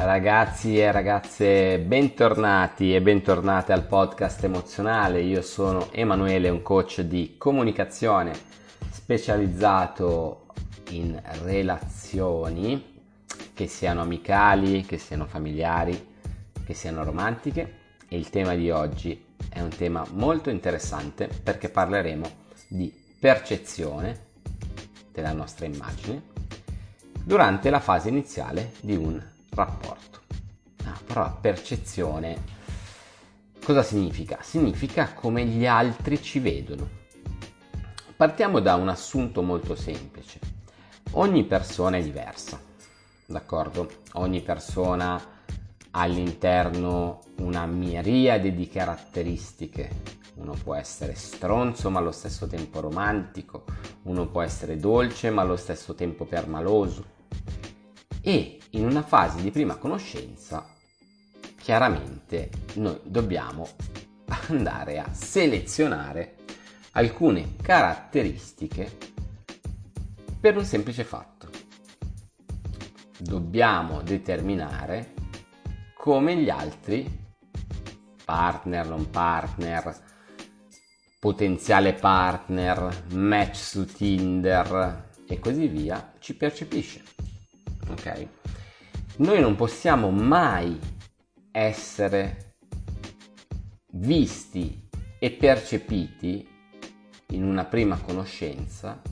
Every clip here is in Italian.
Ragazzi e ragazze, bentornati e bentornate al podcast emozionale. Io sono Emanuele, un coach di comunicazione specializzato in relazioni, che siano amicali, che siano familiari, che siano romantiche. E il tema di oggi è un tema molto interessante perché parleremo di percezione della nostra immagine durante la fase iniziale di un rapporto. Ah, però percezione cosa significa? Significa come gli altri ci vedono. Partiamo da un assunto molto semplice. Ogni persona è diversa, d'accordo? Ogni persona ha all'interno una miriade di caratteristiche. Uno può essere stronzo ma allo stesso tempo romantico, uno può essere dolce ma allo stesso tempo permaloso. E in una fase di prima conoscenza, chiaramente noi dobbiamo andare a selezionare alcune caratteristiche per un semplice fatto. Dobbiamo determinare come gli altri partner, non partner, potenziale partner, match su Tinder e così via, ci percepisce. Ok? Noi non possiamo mai essere visti e percepiti in una prima conoscenza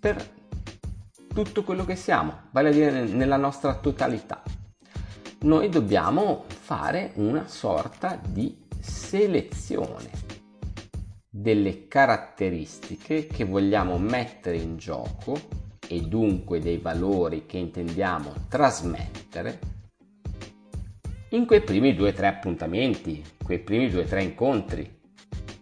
per tutto quello che siamo, vale a dire nella nostra totalità. Noi dobbiamo fare una sorta di selezione delle caratteristiche che vogliamo mettere in gioco e dunque dei valori che intendiamo trasmettere in quei primi due o tre appuntamenti, quei primi due o tre incontri.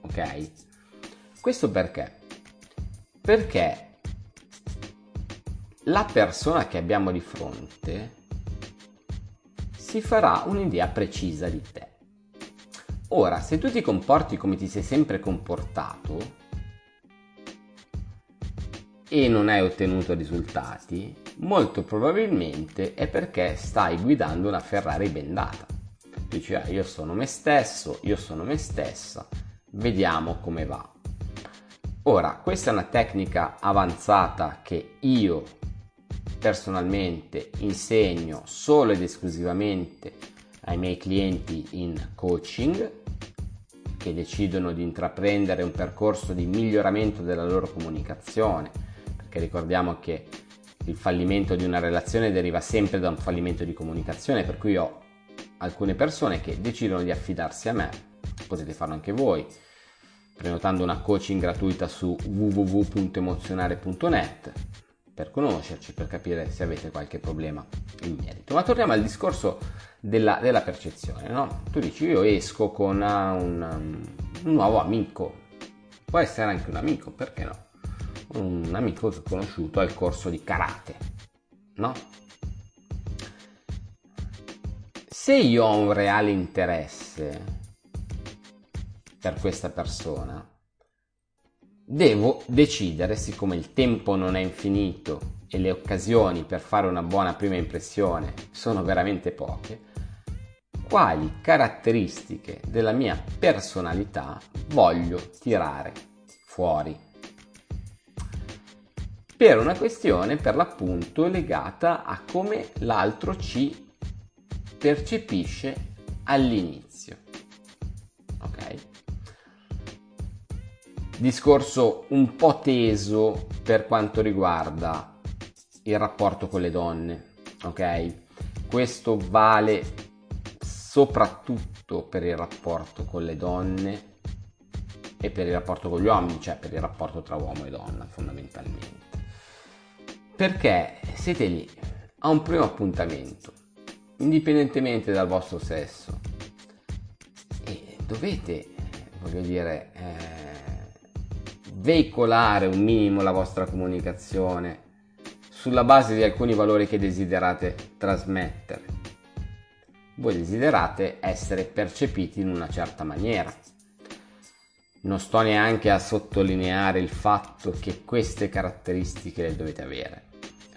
Ok? Questo perché? Perché la persona che abbiamo di fronte si farà un'idea precisa di te. Ora, se tu ti comporti come ti sei sempre comportato e non hai ottenuto risultati, molto probabilmente è perché stai guidando una Ferrari bendata. Dici, ah, io sono me stesso, io sono me stessa, vediamo come va. Ora, questa è una tecnica avanzata che io personalmente insegno solo ed esclusivamente ai miei clienti in coaching che decidono di intraprendere un percorso di miglioramento della loro comunicazione, perché ricordiamo che il fallimento di una relazione deriva sempre da un fallimento di comunicazione, per cui ho alcune persone che decidono di affidarsi a me, potete farlo anche voi, prenotando una coaching gratuita su www.emozionare.net per conoscerci, per capire se avete qualche problema in merito. Ma torniamo al discorso della, della percezione. No? Tu dici io esco con un, un, nuovo amico, può essere anche un amico, perché no? Un amico che ho conosciuto al corso di karate, no? Se io ho un reale interesse per questa persona, Devo decidere, siccome il tempo non è infinito e le occasioni per fare una buona prima impressione sono veramente poche, quali caratteristiche della mia personalità voglio tirare fuori. Per una questione per l'appunto legata a come l'altro ci percepisce all'inizio. discorso un po' teso per quanto riguarda il rapporto con le donne, ok? Questo vale soprattutto per il rapporto con le donne e per il rapporto con gli uomini, cioè per il rapporto tra uomo e donna fondamentalmente. Perché siete lì a un primo appuntamento, indipendentemente dal vostro sesso, e dovete, voglio dire, eh, veicolare un minimo la vostra comunicazione sulla base di alcuni valori che desiderate trasmettere. Voi desiderate essere percepiti in una certa maniera. Non sto neanche a sottolineare il fatto che queste caratteristiche le dovete avere.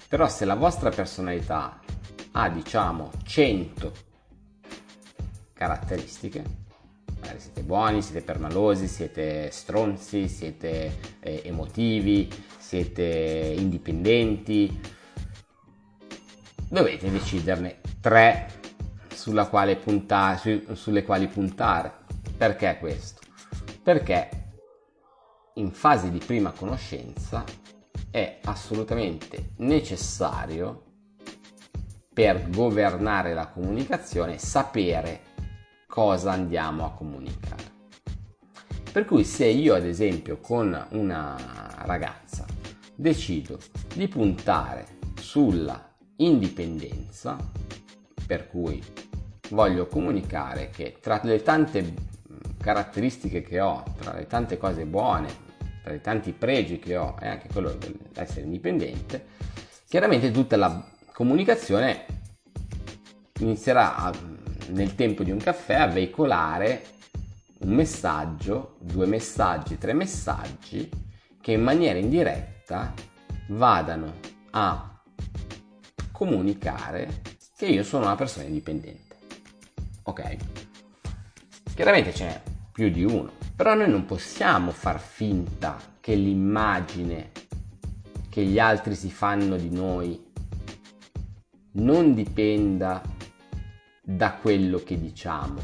Però se la vostra personalità ha diciamo 100 caratteristiche, magari siete buoni, siete permalosi, siete stronzi, siete eh, emotivi, siete indipendenti, dovete deciderne tre puntare, su, sulle quali puntare. Perché questo? Perché in fase di prima conoscenza è assolutamente necessario per governare la comunicazione sapere cosa andiamo a comunicare. Per cui se io ad esempio con una ragazza decido di puntare sulla indipendenza, per cui voglio comunicare che tra le tante caratteristiche che ho, tra le tante cose buone, tra i tanti pregi che ho e anche quello di essere indipendente, chiaramente tutta la comunicazione inizierà a, nel tempo di un caffè a veicolare un messaggio, due messaggi, tre messaggi che in maniera indiretta vadano a comunicare che io sono una persona indipendente. Ok? Chiaramente ce n'è più di uno, però noi non possiamo far finta che l'immagine che gli altri si fanno di noi non dipenda da quello che diciamo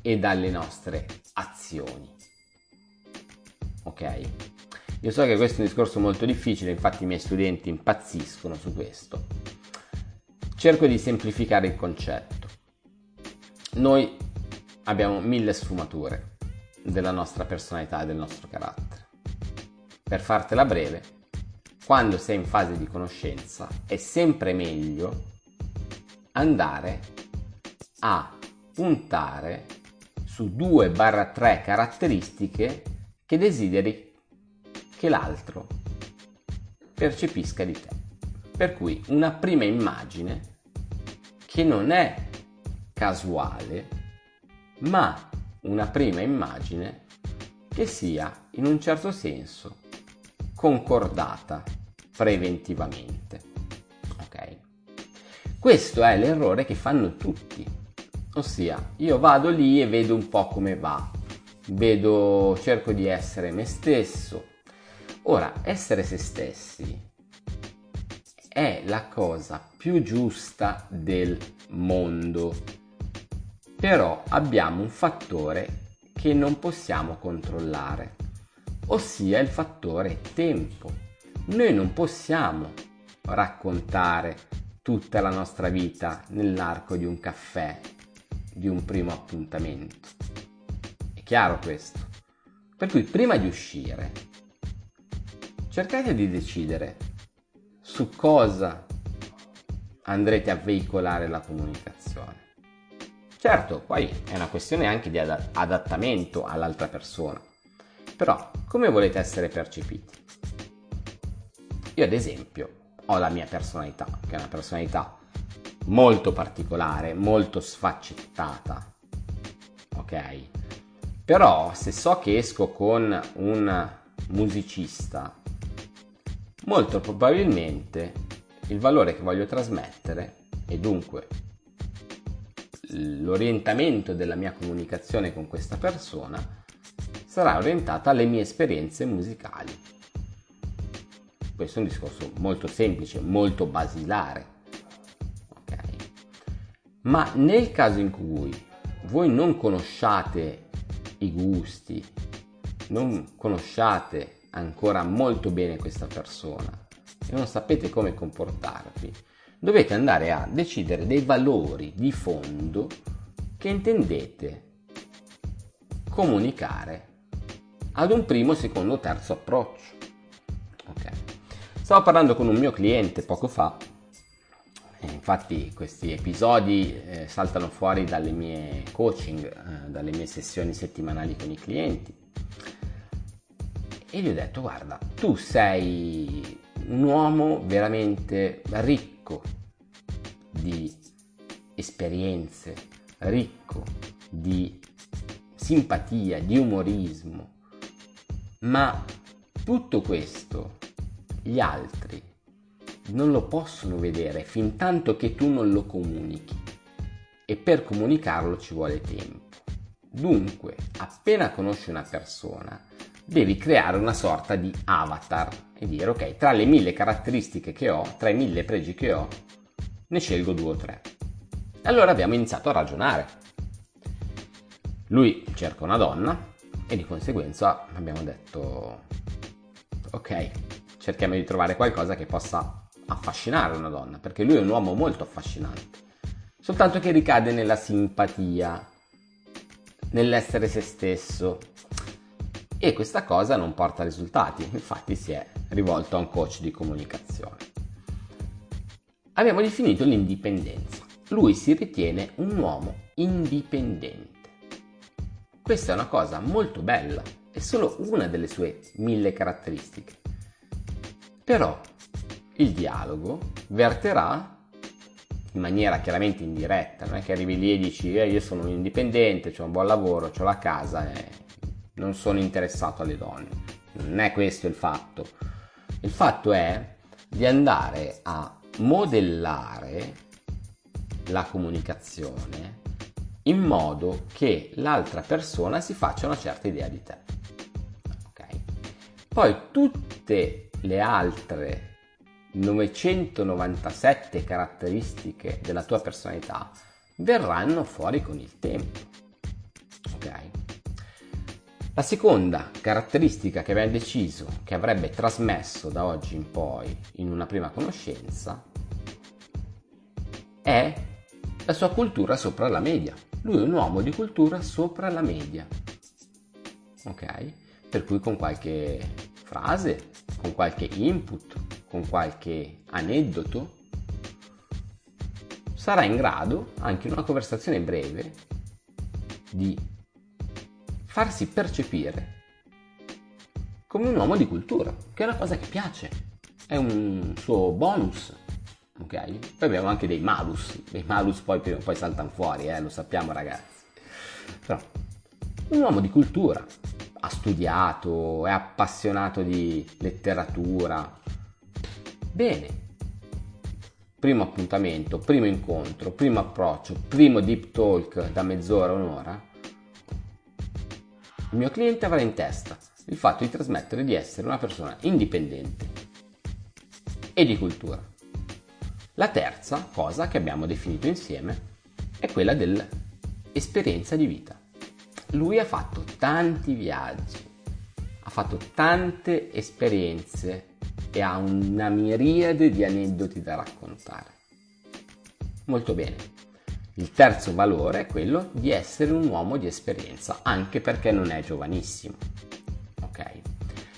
e dalle nostre azioni. Ok? Io so che questo è un discorso molto difficile, infatti i miei studenti impazziscono su questo. Cerco di semplificare il concetto. Noi abbiamo mille sfumature della nostra personalità e del nostro carattere. Per fartela breve, quando sei in fase di conoscenza è sempre meglio andare a puntare su 2-3 caratteristiche che desideri che l'altro percepisca di te. Per cui una prima immagine che non è casuale, ma una prima immagine che sia in un certo senso concordata preventivamente. Ok? Questo è l'errore che fanno tutti. Ossia, io vado lì e vedo un po' come va. Vedo, cerco di essere me stesso. Ora, essere se stessi è la cosa più giusta del mondo. Però abbiamo un fattore che non possiamo controllare, ossia il fattore tempo noi non possiamo raccontare tutta la nostra vita nell'arco di un caffè, di un primo appuntamento. È chiaro questo? Per cui prima di uscire, cercate di decidere su cosa andrete a veicolare la comunicazione. Certo, poi è una questione anche di adattamento all'altra persona, però come volete essere percepiti? Io ad esempio ho la mia personalità, che è una personalità molto particolare, molto sfaccettata, ok? Però se so che esco con un musicista, molto probabilmente il valore che voglio trasmettere e dunque l'orientamento della mia comunicazione con questa persona sarà orientata alle mie esperienze musicali questo è un discorso molto semplice, molto basilare. Okay? Ma nel caso in cui voi non conosciate i gusti, non conosciate ancora molto bene questa persona e non sapete come comportarvi, dovete andare a decidere dei valori di fondo che intendete comunicare ad un primo, secondo, terzo approccio. Stavo parlando con un mio cliente poco fa, infatti questi episodi eh, saltano fuori dalle mie coaching, eh, dalle mie sessioni settimanali con i clienti. E gli ho detto, guarda, tu sei un uomo veramente ricco di esperienze, ricco di simpatia, di umorismo, ma tutto questo gli altri non lo possono vedere fin tanto che tu non lo comunichi e per comunicarlo ci vuole tempo. Dunque, appena conosci una persona, devi creare una sorta di avatar e dire ok, tra le mille caratteristiche che ho, tra i mille pregi che ho, ne scelgo due o tre. Allora abbiamo iniziato a ragionare. Lui cerca una donna e di conseguenza abbiamo detto ok, cerchiamo di trovare qualcosa che possa affascinare una donna, perché lui è un uomo molto affascinante, soltanto che ricade nella simpatia, nell'essere se stesso. E questa cosa non porta risultati, infatti si è rivolto a un coach di comunicazione. Abbiamo definito l'indipendenza. Lui si ritiene un uomo indipendente. Questa è una cosa molto bella, è solo una delle sue mille caratteristiche. Però il dialogo verterà in maniera chiaramente indiretta, non è che arrivi lì e dici eh, io sono un indipendente, ho un buon lavoro, ho la casa e non sono interessato alle donne. Non è questo il fatto. Il fatto è di andare a modellare la comunicazione in modo che l'altra persona si faccia una certa idea di te. Okay? Poi tutte le altre 997 caratteristiche della tua personalità verranno fuori con il tempo. La seconda caratteristica che aveva deciso che avrebbe trasmesso da oggi in poi in una prima conoscenza è la sua cultura sopra la media. Lui è un uomo di cultura sopra la media. Ok? Per cui con qualche frase, con qualche input, con qualche aneddoto, sarà in grado, anche in una conversazione breve, di farsi percepire come un uomo di cultura, che è una cosa che piace, è un suo bonus. Ok? Poi abbiamo anche dei malus, dei malus poi poi saltano fuori, eh, lo sappiamo ragazzi. Però un uomo di cultura, ha studiato, è appassionato di letteratura, Bene. Primo appuntamento, primo incontro, primo approccio, primo deep talk da mezz'ora, un'ora. Il mio cliente avrà in testa il fatto di trasmettere di essere una persona indipendente e di cultura. La terza cosa che abbiamo definito insieme è quella dell'esperienza di vita. Lui ha fatto tanti viaggi, ha fatto tante esperienze e ha una miriade di aneddoti da raccontare. Molto bene. Il terzo valore è quello di essere un uomo di esperienza, anche perché non è giovanissimo. Ok?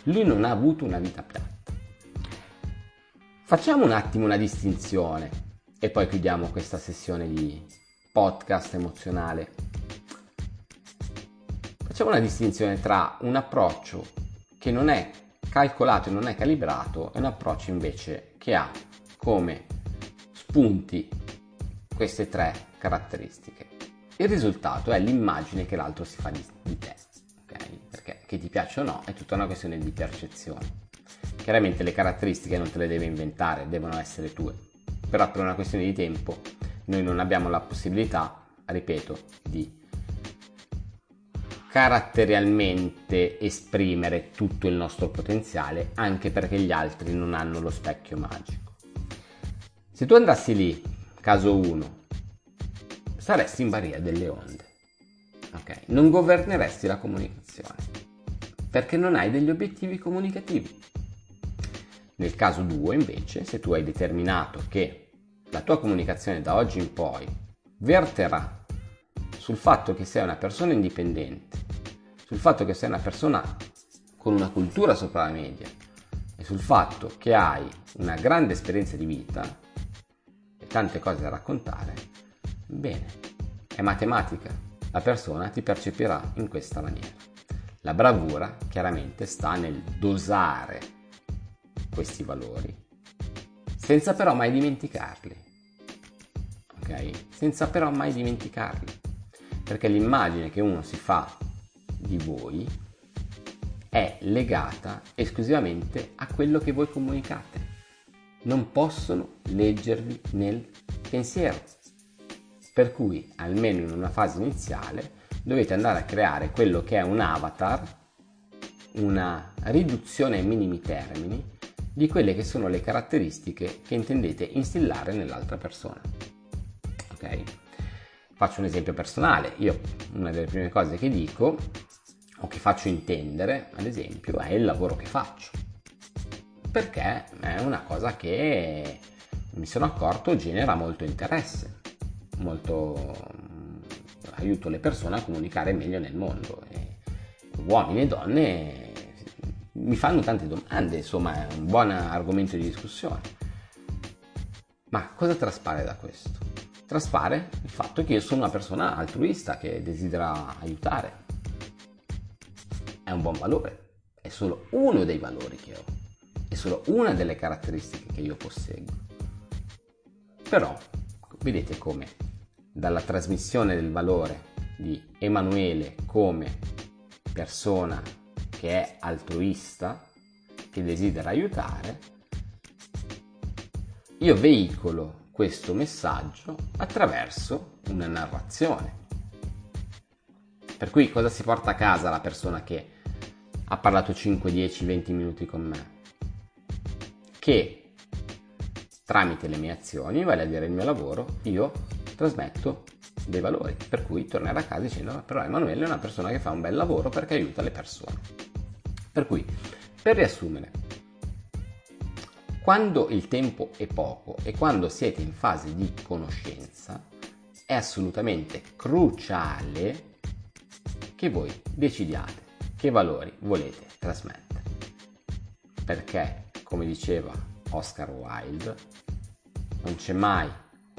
Lui non ha avuto una vita piatta. Facciamo un attimo una distinzione e poi chiudiamo questa sessione di podcast emozionale. Facciamo una distinzione tra un approccio che non è calcolato e non è calibrato è un approccio invece che ha come spunti queste tre caratteristiche. Il risultato è l'immagine che l'altro si fa di, di te, okay? perché che ti piaccia o no è tutta una questione di percezione. Chiaramente le caratteristiche non te le devi inventare, devono essere tue, però per una questione di tempo noi non abbiamo la possibilità, ripeto, di caratterialmente esprimere tutto il nostro potenziale anche perché gli altri non hanno lo specchio magico. Se tu andassi lì, caso 1, saresti in baria delle onde. Ok? Non governeresti la comunicazione perché non hai degli obiettivi comunicativi. Nel caso 2, invece, se tu hai determinato che la tua comunicazione da oggi in poi verterà sul fatto che sei una persona indipendente, sul fatto che sei una persona con una cultura sopra la media e sul fatto che hai una grande esperienza di vita e tante cose da raccontare, bene, è matematica, la persona ti percepirà in questa maniera. La bravura chiaramente sta nel dosare questi valori, senza però mai dimenticarli. Ok? Senza però mai dimenticarli. Perché l'immagine che uno si fa di voi è legata esclusivamente a quello che voi comunicate. non possono leggervi nel pensiero. Per cui, almeno in una fase iniziale, dovete andare a creare quello che è un avatar, una riduzione ai minimi termini di quelle che sono le caratteristiche che intendete instillare nell'altra persona. Ok? Faccio un esempio personale. Io una delle prime cose che dico o che faccio intendere, ad esempio, è il lavoro che faccio. Perché è una cosa che mi sono accorto genera molto interesse, molto aiuto le persone a comunicare meglio nel mondo. E uomini e donne mi fanno tante domande, insomma è un buon argomento di discussione. Ma cosa traspare da questo? Traspare il fatto che io sono una persona altruista che desidera aiutare. È un buon valore, è solo uno dei valori che ho, è solo una delle caratteristiche che io posseggo. Però, vedete come dalla trasmissione del valore di Emanuele come persona che è altruista, che desidera aiutare, io veicolo questo messaggio attraverso una narrazione. Per cui cosa si porta a casa la persona che ha parlato 5, 10, 20 minuti con me? Che tramite le mie azioni, vale a dire il mio lavoro, io trasmetto dei valori, per cui tornerà a casa dicendo però Emanuele è una persona che fa un bel lavoro perché aiuta le persone. Per cui, per riassumere, quando il tempo è poco e quando siete in fase di conoscenza, è assolutamente cruciale che voi decidiate che valori volete trasmettere. Perché, come diceva Oscar Wilde, non c'è mai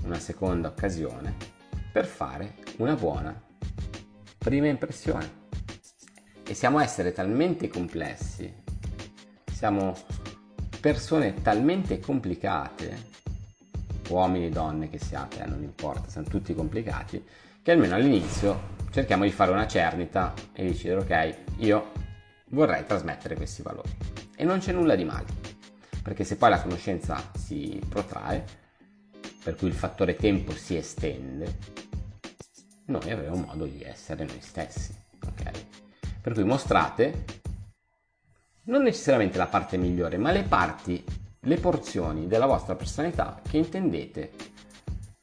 una seconda occasione per fare una buona prima impressione. E siamo esseri talmente complessi, siamo persone talmente complicate, uomini e donne che siate, eh, non importa, siamo tutti complicati, che almeno all'inizio cerchiamo di fare una cernita e decidere ok, io vorrei trasmettere questi valori. E non c'è nulla di male, perché se poi la conoscenza si protrae, per cui il fattore tempo si estende, noi avremo modo di essere noi stessi. ok? Per cui mostrate non necessariamente la parte migliore, ma le parti, le porzioni della vostra personalità che intendete,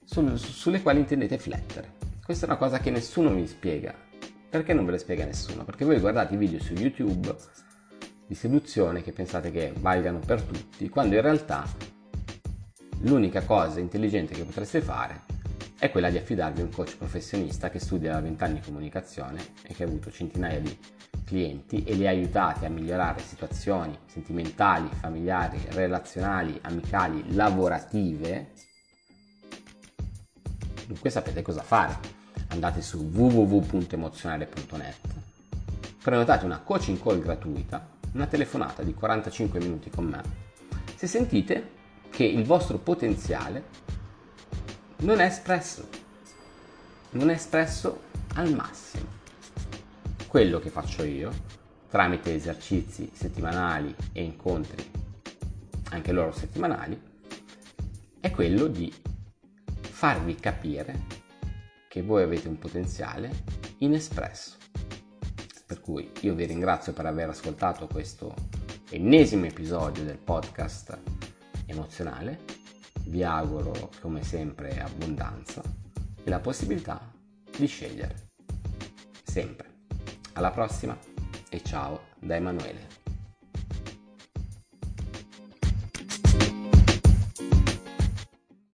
sul, sulle quali intendete flettere. Questa è una cosa che nessuno vi spiega. Perché non ve le spiega nessuno? Perché voi guardate i video su YouTube di seduzione che pensate che valgano per tutti, quando in realtà l'unica cosa intelligente che potreste fare è quella di affidarvi a un coach professionista che studia da 20 anni comunicazione e che ha avuto centinaia di clienti e li ha aiutati a migliorare situazioni sentimentali, familiari, relazionali, amicali, lavorative. Dunque sapete cosa fare. Andate su www.emozionale.net, prenotate una coaching call gratuita, una telefonata di 45 minuti con me. Se sentite che il vostro potenziale non è espresso, non è espresso al massimo. Quello che faccio io, tramite esercizi settimanali e incontri, anche loro settimanali, è quello di farvi capire che voi avete un potenziale inespresso. Per cui io vi ringrazio per aver ascoltato questo ennesimo episodio del podcast emozionale vi auguro come sempre abbondanza e la possibilità di scegliere. Sempre. Alla prossima e ciao da Emanuele.